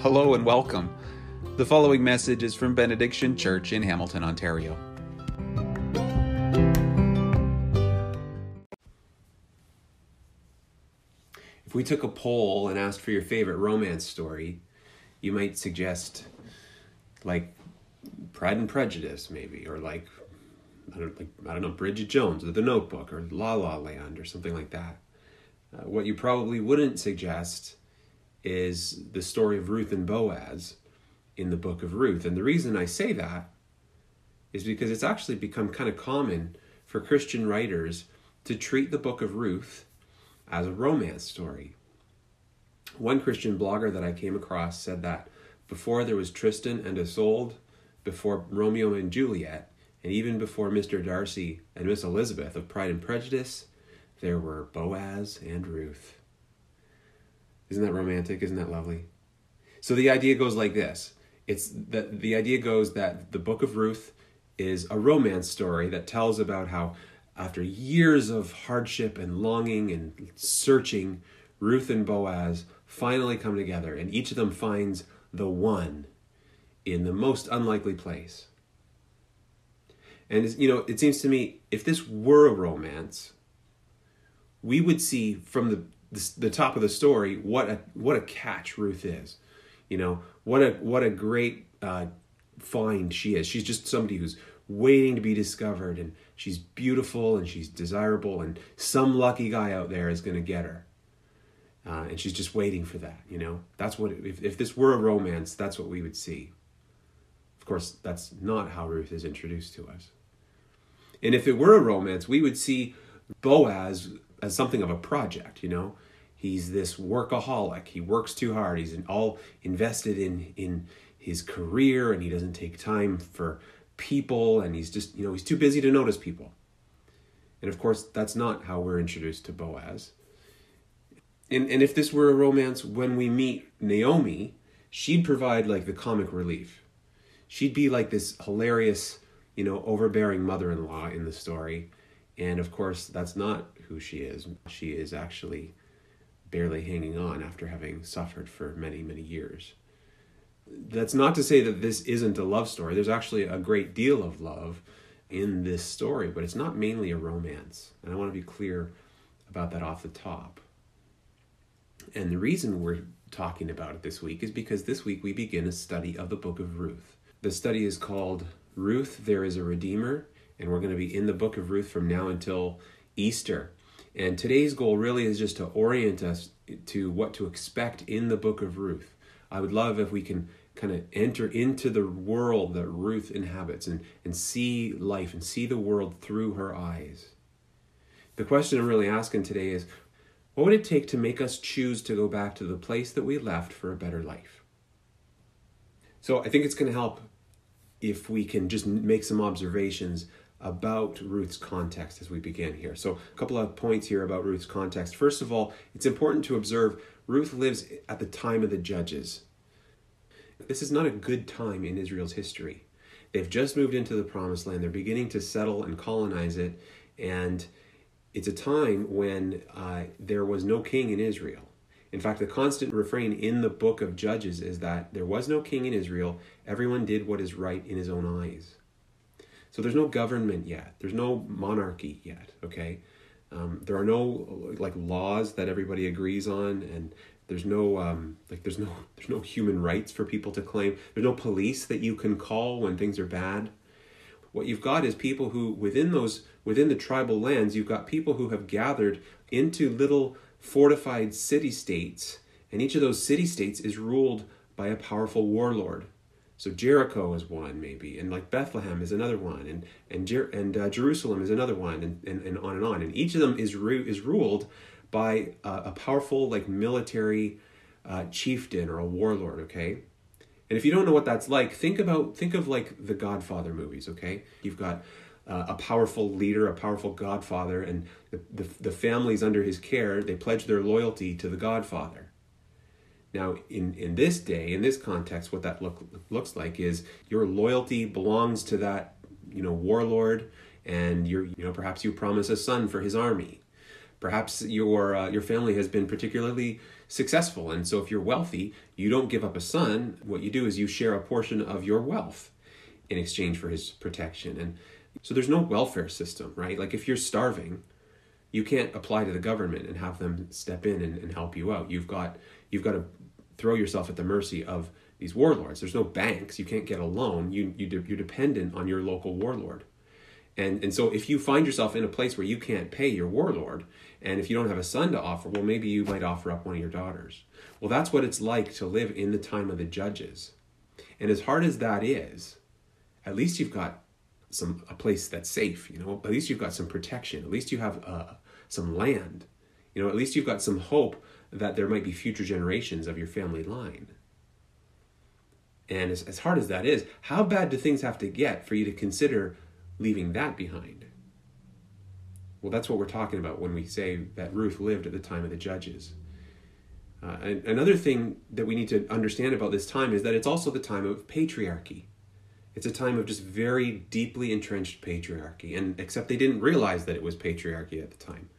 Hello and welcome. The following message is from Benediction Church in Hamilton, Ontario. If we took a poll and asked for your favorite romance story, you might suggest like Pride and Prejudice, maybe, or like I don't like I don't know Bridget Jones or The Notebook or La La Land or something like that. Uh, what you probably wouldn't suggest is the story of Ruth and Boaz in the book of Ruth. And the reason I say that is because it's actually become kind of common for Christian writers to treat the book of Ruth as a romance story. One Christian blogger that I came across said that before there was Tristan and Isolde, before Romeo and Juliet, and even before Mr. Darcy and Miss Elizabeth of Pride and Prejudice, there were Boaz and Ruth. Isn't that romantic? Isn't that lovely? So the idea goes like this. It's that the idea goes that the book of Ruth is a romance story that tells about how after years of hardship and longing and searching, Ruth and Boaz finally come together and each of them finds the one in the most unlikely place. And you know, it seems to me if this were a romance, we would see from the the, the top of the story what a what a catch Ruth is. You know what a what a great uh, find she is. She's just somebody who's waiting to be discovered, and she's beautiful and she's desirable, and some lucky guy out there is going to get her. Uh, and she's just waiting for that. You know that's what if if this were a romance, that's what we would see. Of course, that's not how Ruth is introduced to us. And if it were a romance, we would see Boaz as something of a project, you know. He's this workaholic. He works too hard. He's all invested in in his career and he doesn't take time for people and he's just, you know, he's too busy to notice people. And of course, that's not how we're introduced to Boaz. And and if this were a romance when we meet Naomi, she'd provide like the comic relief. She'd be like this hilarious, you know, overbearing mother-in-law in the story. And of course, that's not who she is. She is actually barely hanging on after having suffered for many, many years. That's not to say that this isn't a love story. There's actually a great deal of love in this story, but it's not mainly a romance. And I want to be clear about that off the top. And the reason we're talking about it this week is because this week we begin a study of the book of Ruth. The study is called Ruth, There is a Redeemer, and we're going to be in the book of Ruth from now until Easter. And today's goal really is just to orient us to what to expect in the book of Ruth. I would love if we can kind of enter into the world that Ruth inhabits and, and see life and see the world through her eyes. The question I'm really asking today is what would it take to make us choose to go back to the place that we left for a better life? So I think it's going to help if we can just make some observations about Ruth's context as we begin here. So, a couple of points here about Ruth's context. First of all, it's important to observe Ruth lives at the time of the judges. This is not a good time in Israel's history. They've just moved into the promised land, they're beginning to settle and colonize it, and it's a time when uh, there was no king in Israel. In fact, the constant refrain in the book of Judges is that there was no king in Israel, everyone did what is right in his own eyes. So there's no government yet. There's no monarchy yet. Okay, um, there are no like laws that everybody agrees on, and there's no um, like there's no there's no human rights for people to claim. There's no police that you can call when things are bad. What you've got is people who within those within the tribal lands, you've got people who have gathered into little fortified city states, and each of those city states is ruled by a powerful warlord so Jericho is one maybe, and like Bethlehem is another one, and and Jer- and uh, Jerusalem is another one, and, and and on and on. And each of them is ru- is ruled by uh, a powerful like military uh, chieftain or a warlord. Okay, and if you don't know what that's like, think about think of like the Godfather movies. Okay, you've got uh, a powerful leader, a powerful Godfather, and the, the the families under his care they pledge their loyalty to the Godfather now, in, in this day, in this context, what that look, looks like is your loyalty belongs to that, you know, warlord, and you're, you know, perhaps you promise a son for his army. Perhaps your uh, your family has been particularly successful, and so if you're wealthy, you don't give up a son. What you do is you share a portion of your wealth in exchange for his protection. And so there's no welfare system, right? Like if you're starving, you can't apply to the government and have them step in and, and help you out. You've got you've got to throw yourself at the mercy of these warlords. There's no banks. You can't get a loan. You, you de- you're dependent on your local warlord. And, and so if you find yourself in a place where you can't pay your warlord, and if you don't have a son to offer, well, maybe you might offer up one of your daughters. Well, that's what it's like to live in the time of the judges. And as hard as that is, at least you've got some a place that's safe. You know, at least you've got some protection. At least you have uh, some land. You know, at least you've got some hope that there might be future generations of your family line. And as, as hard as that is, how bad do things have to get for you to consider leaving that behind? Well, that's what we're talking about when we say that Ruth lived at the time of the judges. Uh, and another thing that we need to understand about this time is that it's also the time of patriarchy. It's a time of just very deeply entrenched patriarchy, and except they didn't realize that it was patriarchy at the time.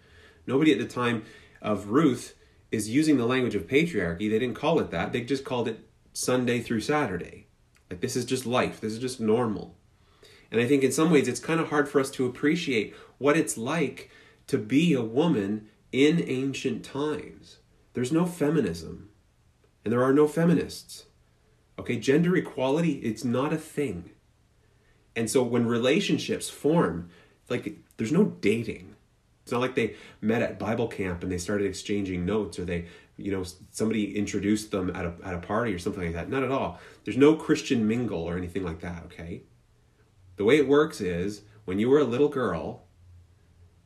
Nobody at the time of Ruth is using the language of patriarchy. They didn't call it that. They just called it Sunday through Saturday. Like this is just life. This is just normal. And I think in some ways it's kind of hard for us to appreciate what it's like to be a woman in ancient times. There's no feminism, and there are no feminists. Okay, gender equality, it's not a thing. And so when relationships form, like there's no dating. It's not like they met at Bible camp and they started exchanging notes or they, you know, somebody introduced them at a, at a party or something like that. Not at all. There's no Christian mingle or anything like that, okay? The way it works is when you were a little girl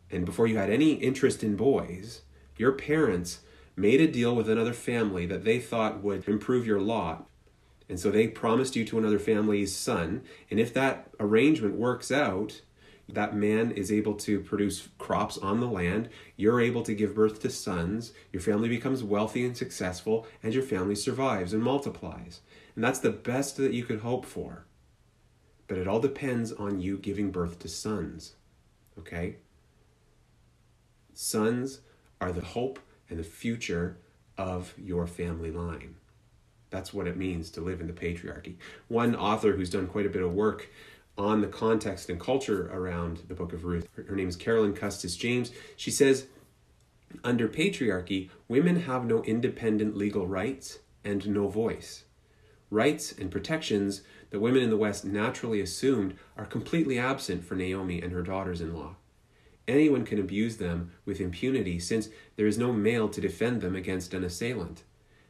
and before you had any interest in boys, your parents made a deal with another family that they thought would improve your lot. And so they promised you to another family's son. And if that arrangement works out, that man is able to produce crops on the land. You're able to give birth to sons. Your family becomes wealthy and successful, and your family survives and multiplies. And that's the best that you could hope for. But it all depends on you giving birth to sons. Okay? Sons are the hope and the future of your family line. That's what it means to live in the patriarchy. One author who's done quite a bit of work on the context and culture around the book of Ruth. Her, name is Carolyn Custis James. She says, under patriarchy, women have no independent legal rights and no voice. Rights and protections that women in the West naturally assumed are completely absent for Naomi and her daughters in law. Anyone can abuse them with impunity since there is no male to defend them against an assailant.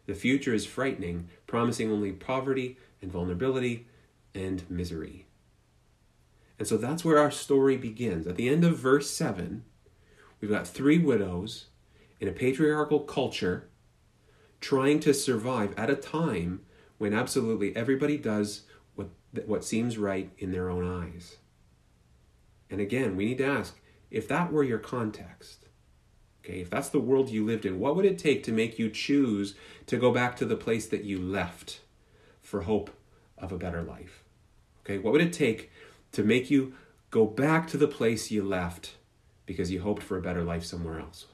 The future is frightening, promising only poverty and vulnerability and misery. And so that's where our story begins. At the end of verse 7, we've got three widows in a patriarchal culture trying to survive at a time when absolutely everybody does what, what seems right in their own eyes. And again, we need to ask if that were your context, okay, if that's the world you lived in, what would it take to make you choose to go back to the place that you left for hope of a better life? Okay, what would it take to make you go back to the place you left because you hoped for a better life somewhere else.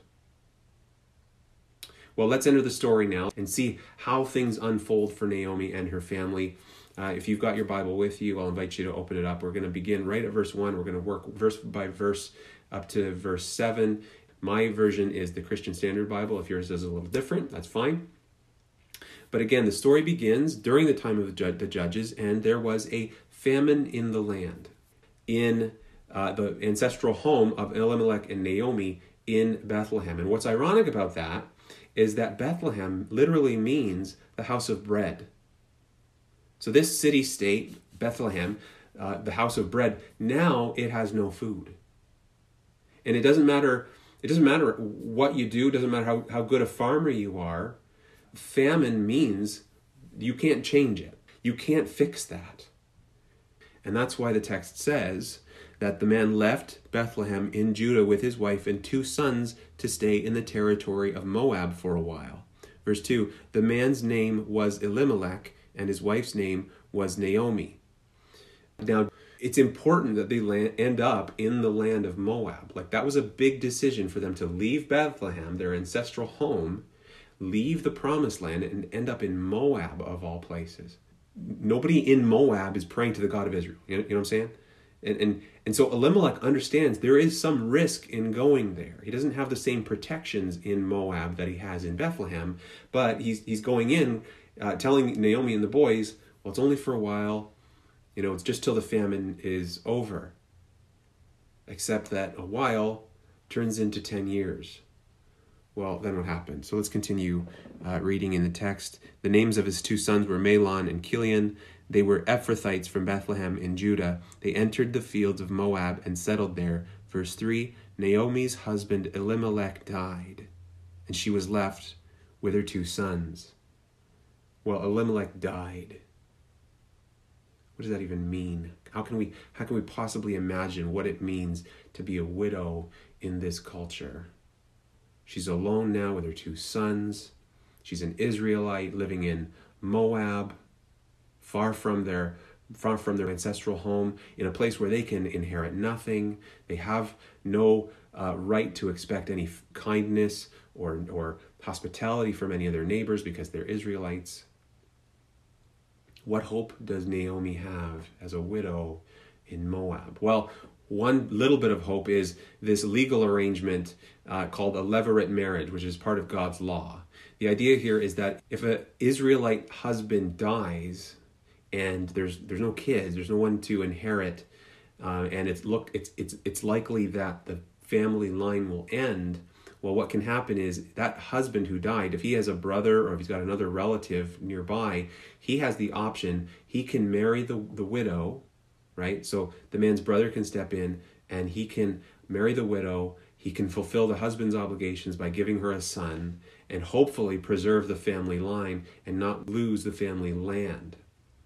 Well, let's enter the story now and see how things unfold for Naomi and her family. Uh, if you've got your Bible with you, I'll invite you to open it up. We're going to begin right at verse 1. We're going to work verse by verse up to verse 7. My version is the Christian Standard Bible. If yours is a little different, that's fine. But again, the story begins during the time of the judges, and there was a famine in the land, in uh, the ancestral home of Elimelech and Naomi in Bethlehem. And what's ironic about that is that Bethlehem literally means the house of bread. So this city state, Bethlehem, uh, the house of bread, now it has no food. And it doesn't matter it doesn't matter what you do, doesn't matter how, how good a farmer you are. Famine means you can't change it. You can't fix that. And that's why the text says that the man left Bethlehem in Judah with his wife and two sons to stay in the territory of Moab for a while. Verse 2 The man's name was Elimelech, and his wife's name was Naomi. Now, it's important that they land, end up in the land of Moab. Like that was a big decision for them to leave Bethlehem, their ancestral home, leave the promised land, and end up in Moab of all places. Nobody in Moab is praying to the God of Israel. You know, you know what I'm saying? And, and and so Elimelech understands there is some risk in going there. He doesn't have the same protections in Moab that he has in Bethlehem, but he's he's going in, uh, telling Naomi and the boys, well, it's only for a while. You know, it's just till the famine is over. Except that a while turns into 10 years. Well, then what happened? So let's continue uh, reading in the text. The names of his two sons were Mahlon and Chilion. They were Ephrathites from Bethlehem in Judah. They entered the fields of Moab and settled there. Verse 3 Naomi's husband Elimelech died, and she was left with her two sons. Well, Elimelech died. What does that even mean? How can we how can we possibly imagine what it means to be a widow in this culture? She's alone now with her two sons. She's an Israelite living in Moab, far from their far from their ancestral home, in a place where they can inherit nothing. They have no uh, right to expect any kindness or or hospitality from any of their neighbors because they're Israelites. What hope does Naomi have as a widow in Moab? Well, one little bit of hope is this legal arrangement uh, called a levirate marriage, which is part of God's law. The idea here is that if an Israelite husband dies and there's there's no kids, there's no one to inherit, uh, and it's look it's it's it's likely that the family line will end well, what can happen is that husband who died, if he has a brother or if he's got another relative nearby, he has the option. He can marry the, the widow, right? So the man's brother can step in and he can marry the widow. He can fulfill the husband's obligations by giving her a son and hopefully preserve the family line and not lose the family land.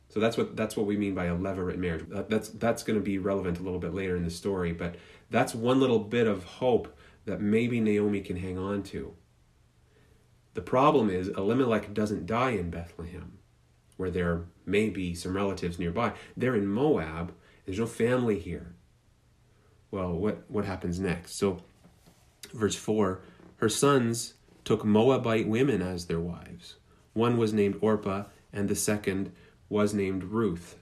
So that's what that's what we mean by a levirate marriage. That's that's going to be relevant a little bit later in the story, but that's one little bit of hope that maybe Naomi can hang on to. The problem is, Elimelech doesn't die in Bethlehem, where there may be some relatives nearby. They're in Moab. There's no family here. Well, what, what happens next? So, verse 4 Her sons took Moabite women as their wives. One was named Orpah, and the second was named Ruth.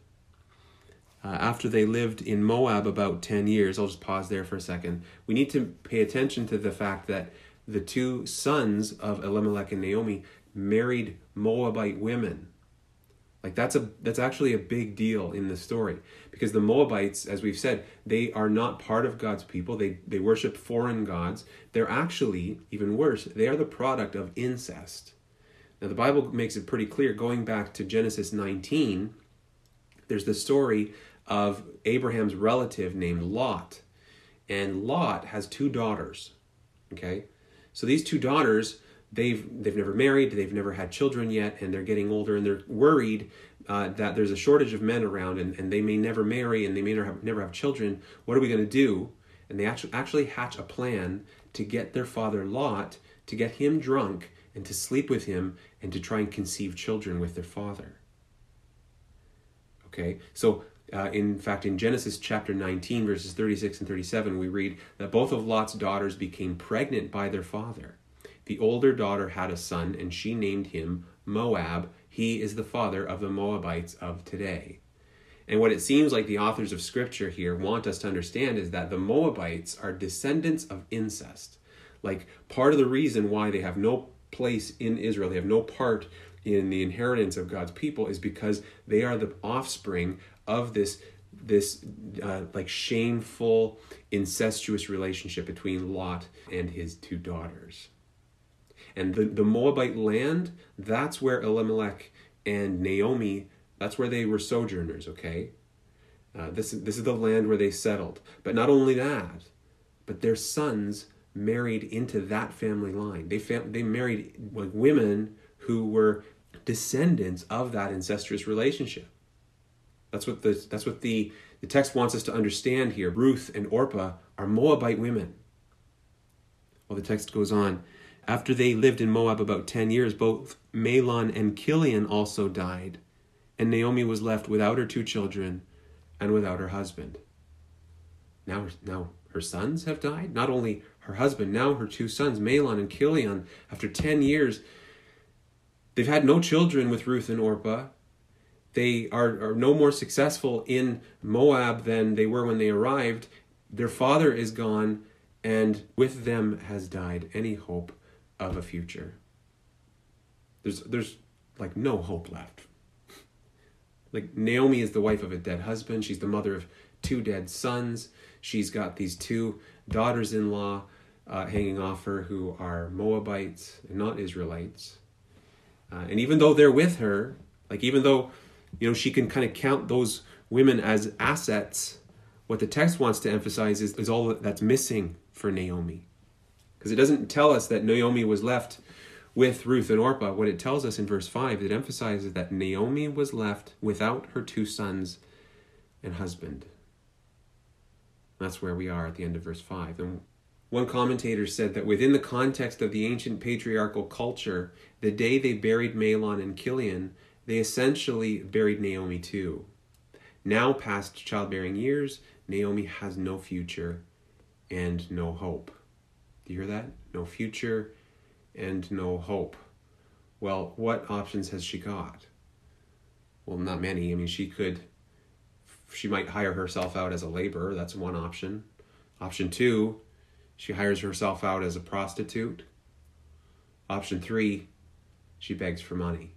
Uh, after they lived in Moab about 10 years, I'll just pause there for a second. We need to pay attention to the fact that the two sons of Elimelech and Naomi married Moabite women. Like that's a that's actually a big deal in the story because the Moabites, as we've said, they are not part of God's people. They they worship foreign gods. They're actually even worse. They are the product of incest. Now the Bible makes it pretty clear. Going back to Genesis 19, there's the story of Abraham's relative named Lot. And Lot has two daughters. Okay? So these two daughters, they've they've never married, they've never had children yet, and they're getting older and they're worried uh, that there's a shortage of men around and, and they may never marry and they may never have, never have children. What are we going to do? And they actually, actually hatch a plan to get their father Lot, to get him drunk and to sleep with him and to try and conceive children with their father. Okay, so uh, in fact, in Genesis chapter 19, verses 36 and 37, we read that both of Lot's daughters became pregnant by their father. The older daughter had a son, and she named him Moab. He is the father of the Moabites of today. And what it seems like the authors of Scripture here want us to understand is that the Moabites are descendants of incest. Like, part of the reason why they have no place in Israel, they have no part in the inheritance of God's people, is because they are the offspring of this this uh, like shameful incestuous relationship between Lot and his two daughters. And the, the Moabite land, that's where Elimelech and Naomi, that's where they were sojourners, okay? Uh, this, this is the land where they settled. But not only that, but their sons married into that family line. They, fam- they married like women who were descendants of that incestuous relationship. That's what the that's what the, the text wants us to understand here. Ruth and Orpah are Moabite women. Well, the text goes on. After they lived in Moab about ten years, both Mahlon and Chilion also died, and Naomi was left without her two children and without her husband. Now, now her sons have died. Not only her husband, now her two sons, Mahlon and Chilion, after 10 years, they've had no children with Ruth and Orpah. They are, are no more successful in Moab than they were when they arrived. Their father is gone, and with them has died any hope of a future. There's, there's like no hope left. Like Naomi is the wife of a dead husband. She's the mother of two dead sons. She's got these two daughters in law uh, hanging off her who are Moabites and not Israelites. Uh, and even though they're with her, like even though you know she can kind of count those women as assets, what the text wants to emphasize is, is all that's missing for Naomi. Because it doesn't tell us that Naomi was left with Ruth and Orpah. What it tells us in verse 5, it emphasizes that Naomi was left without her two sons and husband. That's where we are at the end of verse 5. And one commentator said that within the context of the ancient patriarchal culture, the day they buried Mahlon and Chilion, they essentially buried Naomi too. Now, past childbearing years, Naomi has no future and no hope. Do you hear that? No future and no hope. Well, what options has she got? Well, not many. I mean, she could she might hire herself out as a laborer. That's one option. Option two, she hires herself out as a prostitute. Option three, she begs for money.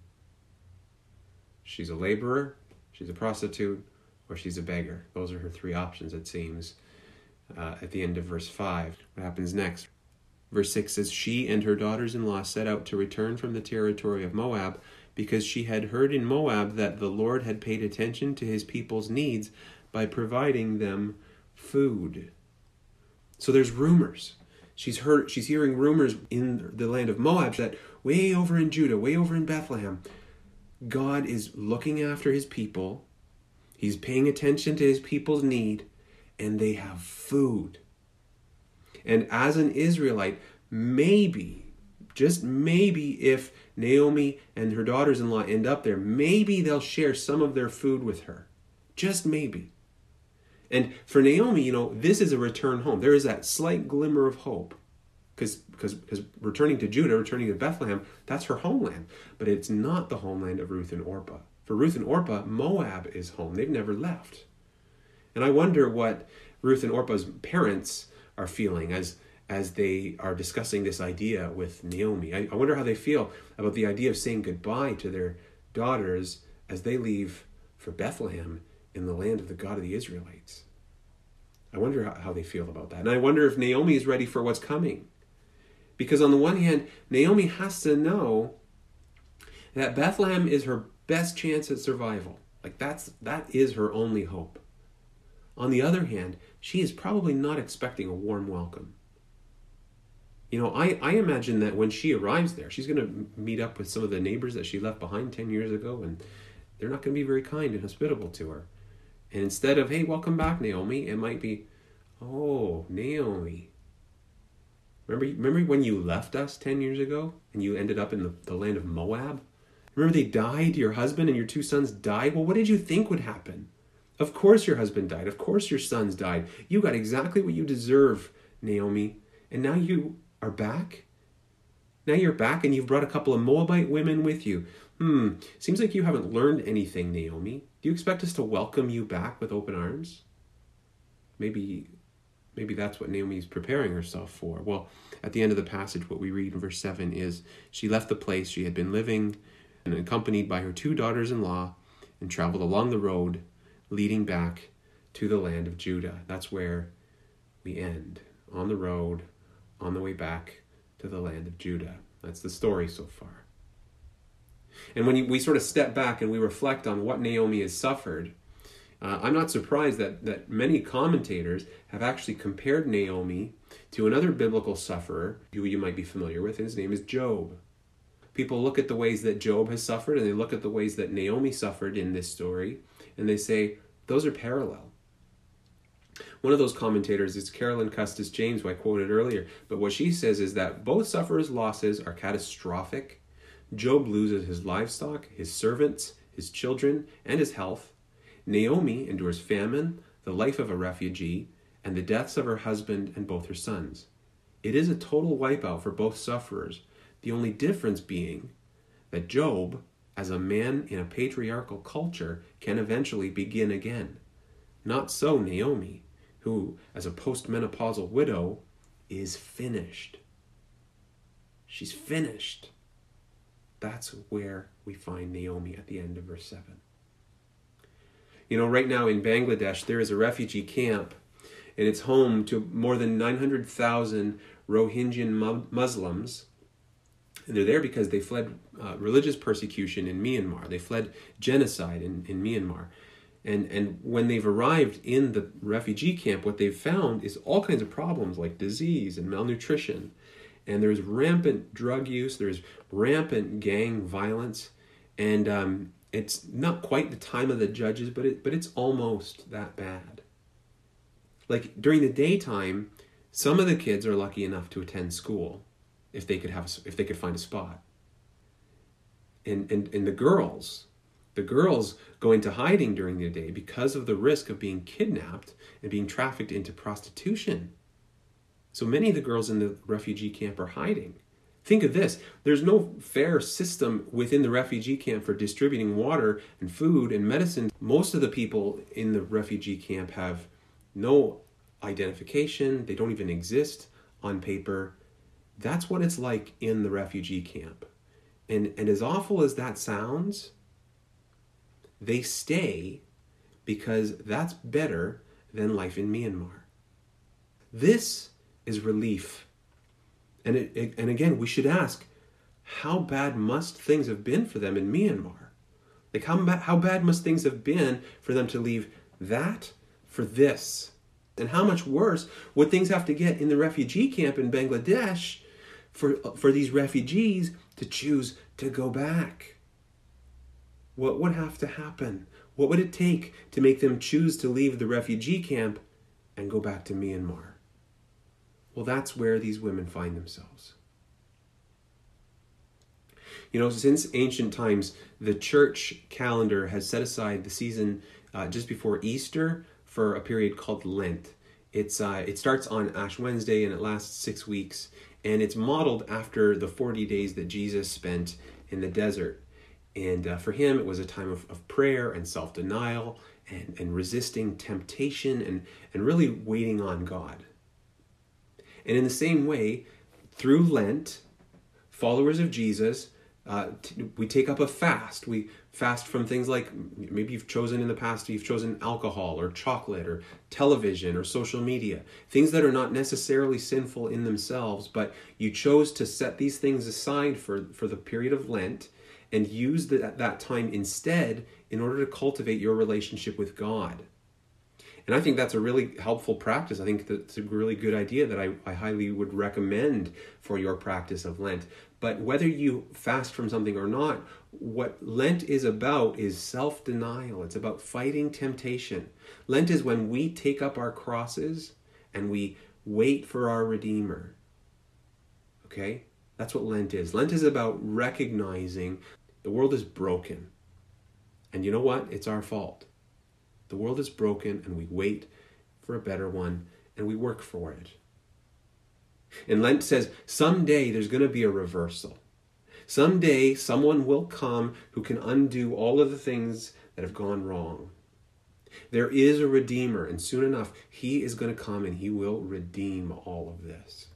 She's a laborer, she's a prostitute, or she's a beggar. Those are her three options, it seems, uh, at the end of verse 5. What happens next? Verse 6 says, She and her daughters in law set out to return from the territory of Moab because she had heard in Moab that the Lord had paid attention to his people's needs by providing them food. So there's rumors. She's heard she's hearing rumors in the land of Moab that way over in Judah, way over in Bethlehem, God is looking after his people. He's paying attention to his people's need and they have food. And as an Israelite, maybe, just maybe if Naomi and her daughters in law end up there, maybe they'll share some of their food with her. Just maybe. And for Naomi, you know, this is a return home. There is that slight glimmer of hope. Because because because returning to Judah, returning to Bethlehem, that's her homeland. But it's not the homeland of Ruth and Orpah. For Ruth and Orpah, Moab is home. They've never left. And I wonder what Ruth and Orpah's parents are feeling as as they are discussing this idea with Naomi. I, I, wonder how they feel about the idea of saying goodbye to their daughters as they leave for Bethlehem in the land of the God of the Israelites. I wonder how, how they feel about that. And I wonder if Naomi is ready for what's coming. Because on the one hand, Naomi has to know that Bethlehem is her best chance at survival. Like that's that is her only hope. On the other hand, she is probably not expecting a warm welcome. You know, I, I imagine that when she arrives there, she's going to meet up with some of the neighbors that she left behind 10 years ago, and they're not going to be very kind and hospitable to her. And instead of, hey, welcome back, Naomi, it might be, oh, Naomi. Remember, remember when you left us 10 years ago and you ended up in the, the land of Moab? Remember they died? Your husband and your two sons died? Well, what did you think would happen? Of course your husband died. Of course your sons died. You got exactly what you deserve, Naomi. And now you are back? Now you're back and you've brought a couple of Moabite women with you. Hmm, seems like you haven't learned anything, Naomi. Do you expect us to welcome you back with open arms? Maybe maybe that's what Naomi's preparing herself for. Well, at the end of the passage what we read in verse 7 is she left the place she had been living and accompanied by her two daughters-in-law and traveled along the road leading back to the land of Judah. That's where we end on the road on the way back to the land of Judah. That's the story so far. And when we sort of step back and we reflect on what Naomi has suffered, uh, I'm not surprised that, that many commentators have actually compared Naomi to another biblical sufferer who you might be familiar with, and his name is Job. People look at the ways that Job has suffered and they look at the ways that Naomi suffered in this story, and they say, those are parallel. One of those commentators is Carolyn Custis James, who I quoted earlier. But what she says is that both sufferers' losses are catastrophic. Job loses his livestock, his servants, his children, and his health. Naomi endures famine, the life of a refugee, and the deaths of her husband and both her sons. It is a total wipeout for both sufferers, the only difference being that Job, as a man in a patriarchal culture, can eventually begin again. Not so Naomi, who, as a postmenopausal widow, is finished. She's finished. That's where we find Naomi at the end of verse 7. You know, right now in Bangladesh, there is a refugee camp, and it's home to more than 900,000 Rohingya Muslims. And they're there because they fled uh, religious persecution in Myanmar. They fled genocide in, in Myanmar. And, and when they've arrived in the refugee camp, what they've found is all kinds of problems like disease and malnutrition. And there's rampant drug use, there's rampant gang violence. And um, it's not quite the time of the judges, but, it, but it's almost that bad. Like during the daytime, some of the kids are lucky enough to attend school if they could have a, if they could find a spot. And and and the girls, the girls go into hiding during the day because of the risk of being kidnapped and being trafficked into prostitution. So many of the girls in the refugee camp are hiding. Think of this there's no fair system within the refugee camp for distributing water and food and medicine. Most of the people in the refugee camp have no identification, they don't even exist on paper. That's what it's like in the refugee camp. And, and as awful as that sounds, they stay because that's better than life in Myanmar. This is relief. And, it, it, and again, we should ask how bad must things have been for them in Myanmar? Like, how, how bad must things have been for them to leave that for this? And how much worse would things have to get in the refugee camp in Bangladesh for, for these refugees to choose to go back? What would have to happen? What would it take to make them choose to leave the refugee camp and go back to Myanmar? Well, that's where these women find themselves. You know, since ancient times, the church calendar has set aside the season uh, just before Easter for a period called Lent. It's uh, it starts on Ash Wednesday and it lasts six weeks, and it's modeled after the forty days that Jesus spent in the desert. And uh, for him, it was a time of, of prayer and self denial and, and resisting temptation and, and really waiting on God. And in the same way, through Lent, followers of Jesus uh, t- we take up a fast. We fast from things like maybe you've chosen in the past, you've chosen alcohol or chocolate or television or social media, things that are not necessarily sinful in themselves, but you chose to set these things aside for, for the period of Lent and use the, that time instead in order to cultivate your relationship with God. And I think that's a really helpful practice. I think that's a really good idea that I, I highly would recommend for your practice of Lent. But whether you fast from something or not, what Lent is about is self denial. It's about fighting temptation. Lent is when we take up our crosses and we wait for our Redeemer. Okay? That's what Lent is. Lent is about recognizing the world is broken. And you know what? It's our fault. The world is broken, and we wait for a better one, and we work for it. And Lent says someday there's going to be a reversal. Someday someone will come who can undo all of the things that have gone wrong. There is a Redeemer, and soon enough, He is going to come and He will redeem all of this.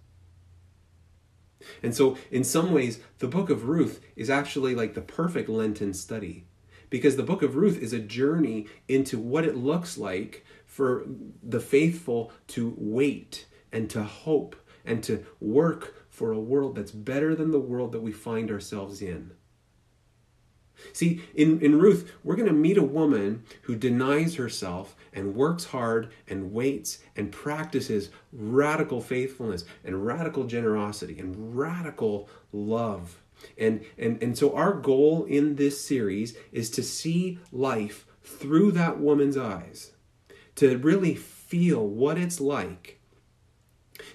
And so, in some ways, the book of Ruth is actually like the perfect Lenten study because the book of Ruth is a journey into what it looks like for the faithful to wait and to hope and to work for a world that's better than the world that we find ourselves in. See, in, in Ruth, we're going to meet a woman who denies herself and works hard and waits and practices radical faithfulness and radical generosity and radical love. And, and, and so, our goal in this series is to see life through that woman's eyes, to really feel what it's like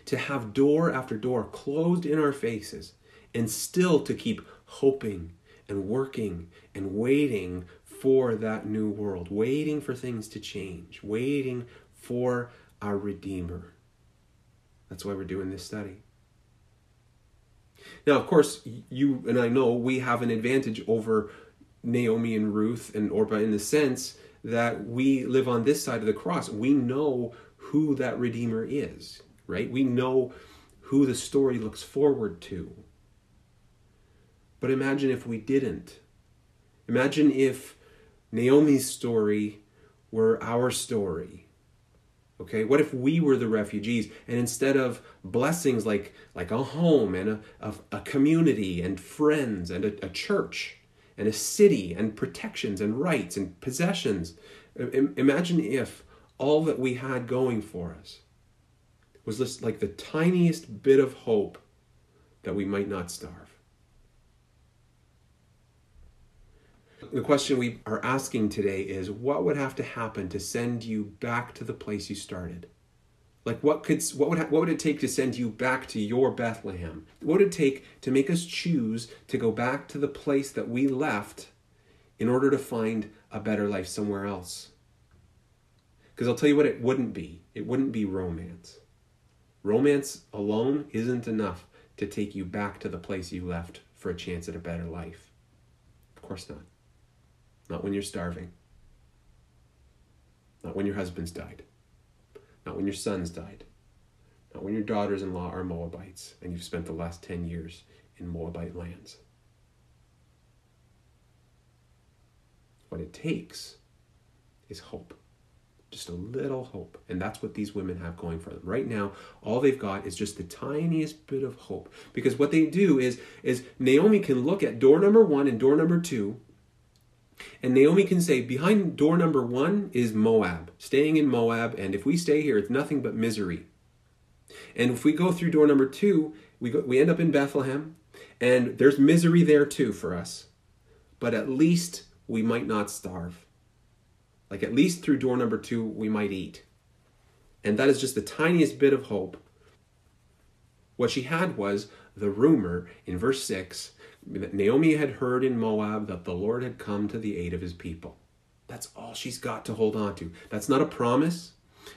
to have door after door closed in our faces and still to keep hoping and working and waiting for that new world, waiting for things to change, waiting for our Redeemer. That's why we're doing this study. Now, of course, you and I know we have an advantage over Naomi and Ruth and Orpah in the sense that we live on this side of the cross. We know who that Redeemer is, right? We know who the story looks forward to. But imagine if we didn't. Imagine if Naomi's story were our story. Okay, what if we were the refugees and instead of blessings like, like a home and a, a, a community and friends and a, a church and a city and protections and rights and possessions, imagine if all that we had going for us was just like the tiniest bit of hope that we might not starve. The question we are asking today is what would have to happen to send you back to the place you started? Like what could what would what would it take to send you back to your Bethlehem? What would it take to make us choose to go back to the place that we left in order to find a better life somewhere else? Because I'll tell you what it wouldn't be. It wouldn't be romance. Romance alone isn't enough to take you back to the place you left for a chance at a better life. Of course not. Not when you're starving. Not when your husband's died. Not when your son's died. Not when your daughters in law are Moabites and you've spent the last 10 years in Moabite lands. What it takes is hope. Just a little hope. And that's what these women have going for them. Right now, all they've got is just the tiniest bit of hope. Because what they do is, is Naomi can look at door number one and door number two and Naomi can say, behind door number one is Moab, staying in Moab, and if we stay here, it's nothing but misery. And if we go through door number two, we, go, we end up in Bethlehem, and there's misery there too for us. But at least we might not starve. Like at least through door number two, we might eat. And that is just the tiniest bit of hope. What she had was the rumor in verse 6 Naomi had heard in Moab that the Lord had come to the aid of his people. That's all she's got to hold on to. That's not a promise.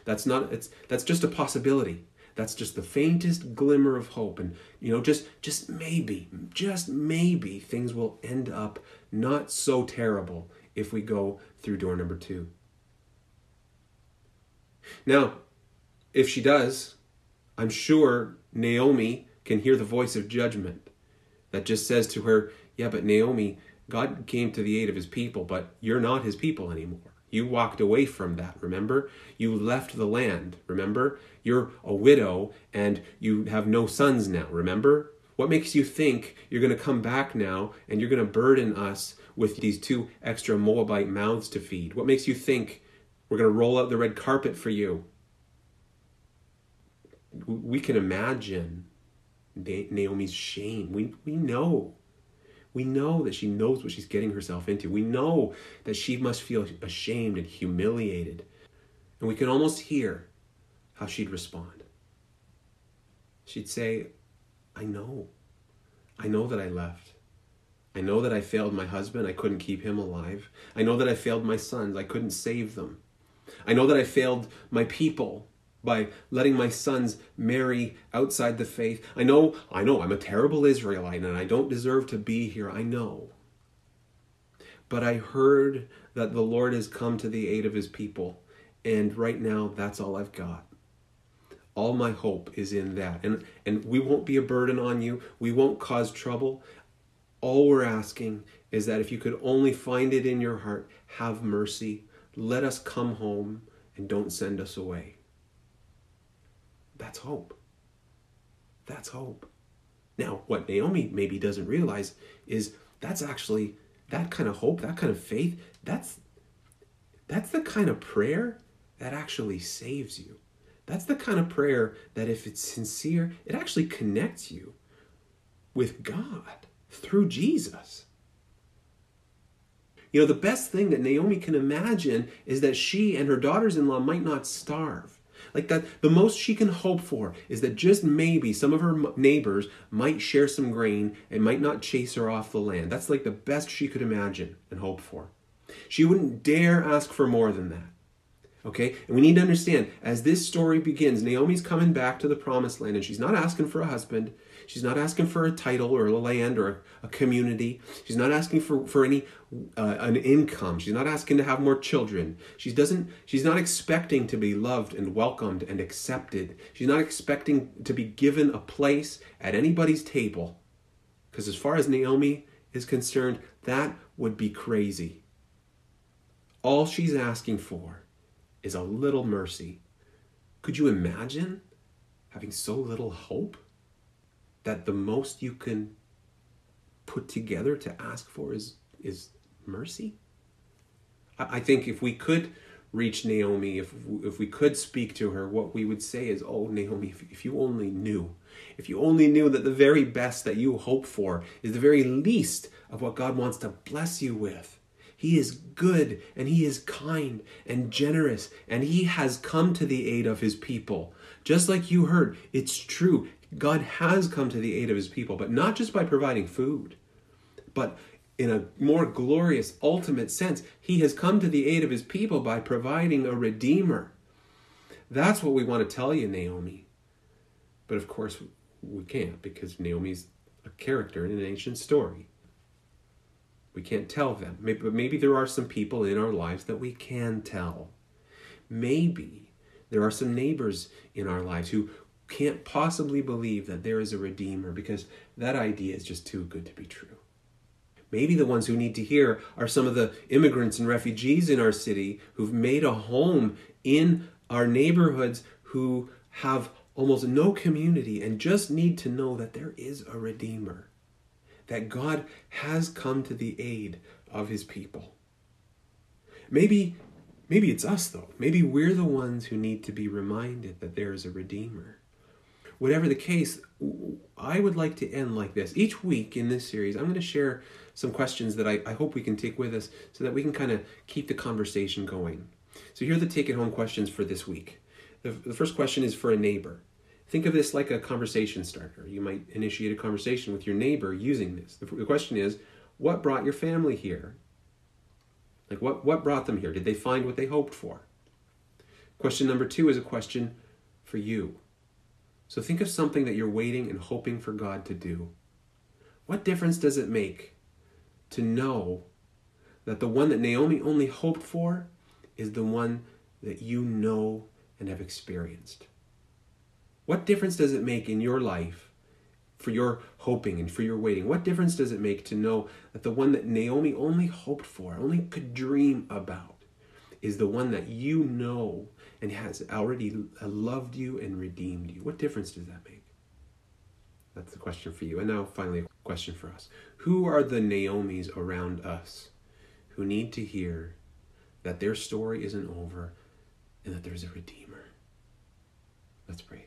That's not it's that's just a possibility. That's just the faintest glimmer of hope and you know just just maybe, just maybe things will end up not so terrible if we go through door number 2. Now, if she does, I'm sure Naomi can hear the voice of judgment that just says to her, Yeah, but Naomi, God came to the aid of his people, but you're not his people anymore. You walked away from that, remember? You left the land, remember? You're a widow and you have no sons now, remember? What makes you think you're going to come back now and you're going to burden us with these two extra Moabite mouths to feed? What makes you think we're going to roll out the red carpet for you? We can imagine Naomi's shame. We, we know. We know that she knows what she's getting herself into. We know that she must feel ashamed and humiliated. And we can almost hear how she'd respond. She'd say, I know. I know that I left. I know that I failed my husband. I couldn't keep him alive. I know that I failed my sons. I couldn't save them. I know that I failed my people by letting my sons marry outside the faith. I know, I know, I'm a terrible Israelite and I don't deserve to be here. I know. But I heard that the Lord has come to the aid of his people. And right now, that's all I've got. All my hope is in that. And, and we won't be a burden on you, we won't cause trouble. All we're asking is that if you could only find it in your heart, have mercy. Let us come home and don't send us away. That's hope. That's hope. Now, what Naomi maybe doesn't realize is that's actually that kind of hope, that kind of faith, that's that's the kind of prayer that actually saves you. That's the kind of prayer that if it's sincere, it actually connects you with God through Jesus. You know, the best thing that Naomi can imagine is that she and her daughters in law might not starve. Like that, the most she can hope for is that just maybe some of her neighbors might share some grain and might not chase her off the land. That's like the best she could imagine and hope for. She wouldn't dare ask for more than that. Okay? And we need to understand as this story begins, Naomi's coming back to the promised land and she's not asking for a husband. She's not asking for a title or a land or a community. She's not asking for, for any uh, an income. She's not asking to have more children. She doesn't she's not expecting to be loved and welcomed and accepted. She's not expecting to be given a place at anybody's table. Because as far as Naomi is concerned, that would be crazy. All she's asking for is a little mercy. Could you imagine having so little hope that the most you can put together to ask for is is mercy? I, think if we could reach Naomi, if if we could speak to her, what we would say is, "Oh, Naomi, if, if you only knew, if you only knew that the very best that you hope for is the very least of what God wants to bless you with." He is good and he is kind and generous and he has come to the aid of his people. Just like you heard, it's true. God has come to the aid of his people, but not just by providing food, but in a more glorious, ultimate sense, he has come to the aid of his people by providing a redeemer. That's what we want to tell you, Naomi. But of course, we can't because Naomi's a character in an ancient story. We can't tell them. Maybe, but maybe there are some people in our lives that we can tell. Maybe there are some neighbors in our lives who can't possibly believe that there is a Redeemer because that idea is just too good to be true. Maybe the ones who need to hear are some of the immigrants and refugees in our city who've made a home in our neighborhoods who have almost no community and just need to know that there is a Redeemer that God has come to the aid of his people. Maybe maybe it's us though. Maybe we're the ones who need to be reminded that there is a redeemer. Whatever the case, I would like to end like this. Each week in this series, I'm going to share some questions that I, I hope we can take with us so that we can kind of keep the conversation going. So here are the take it home questions for this week. The, the first question is for a neighbor. Think of this like a conversation starter. You might initiate a conversation with your neighbor using this. The, the question is, what brought your family here? Like what, what brought them here? Did they find what they hoped for? Question number two is a question for you. So think of something that you're waiting and hoping for God to do. What difference does it make to know that the one that Naomi only hoped for is the one that you know and have experienced? What difference does it make in your life for your hoping and for your waiting? What difference does it make to know that the one that Naomi only hoped for, only could dream about, is the one that you know and has already loved you and redeemed you? What difference does that make? That's the question for you. And now, finally, a question for us. Who are the Naomis around us who need to hear that their story isn't over and that there's a Redeemer? Let's pray.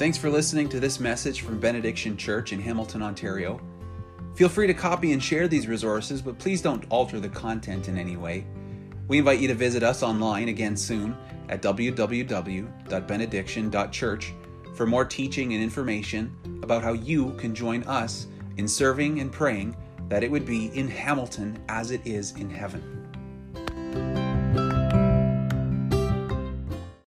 Thanks for listening to this message from Benediction Church in Hamilton, Ontario. Feel free to copy and share these resources, but please don't alter the content in any way. We invite you to visit us online again soon at www.benediction.church for more teaching and information about how you can join us in serving and praying that it would be in Hamilton as it is in heaven.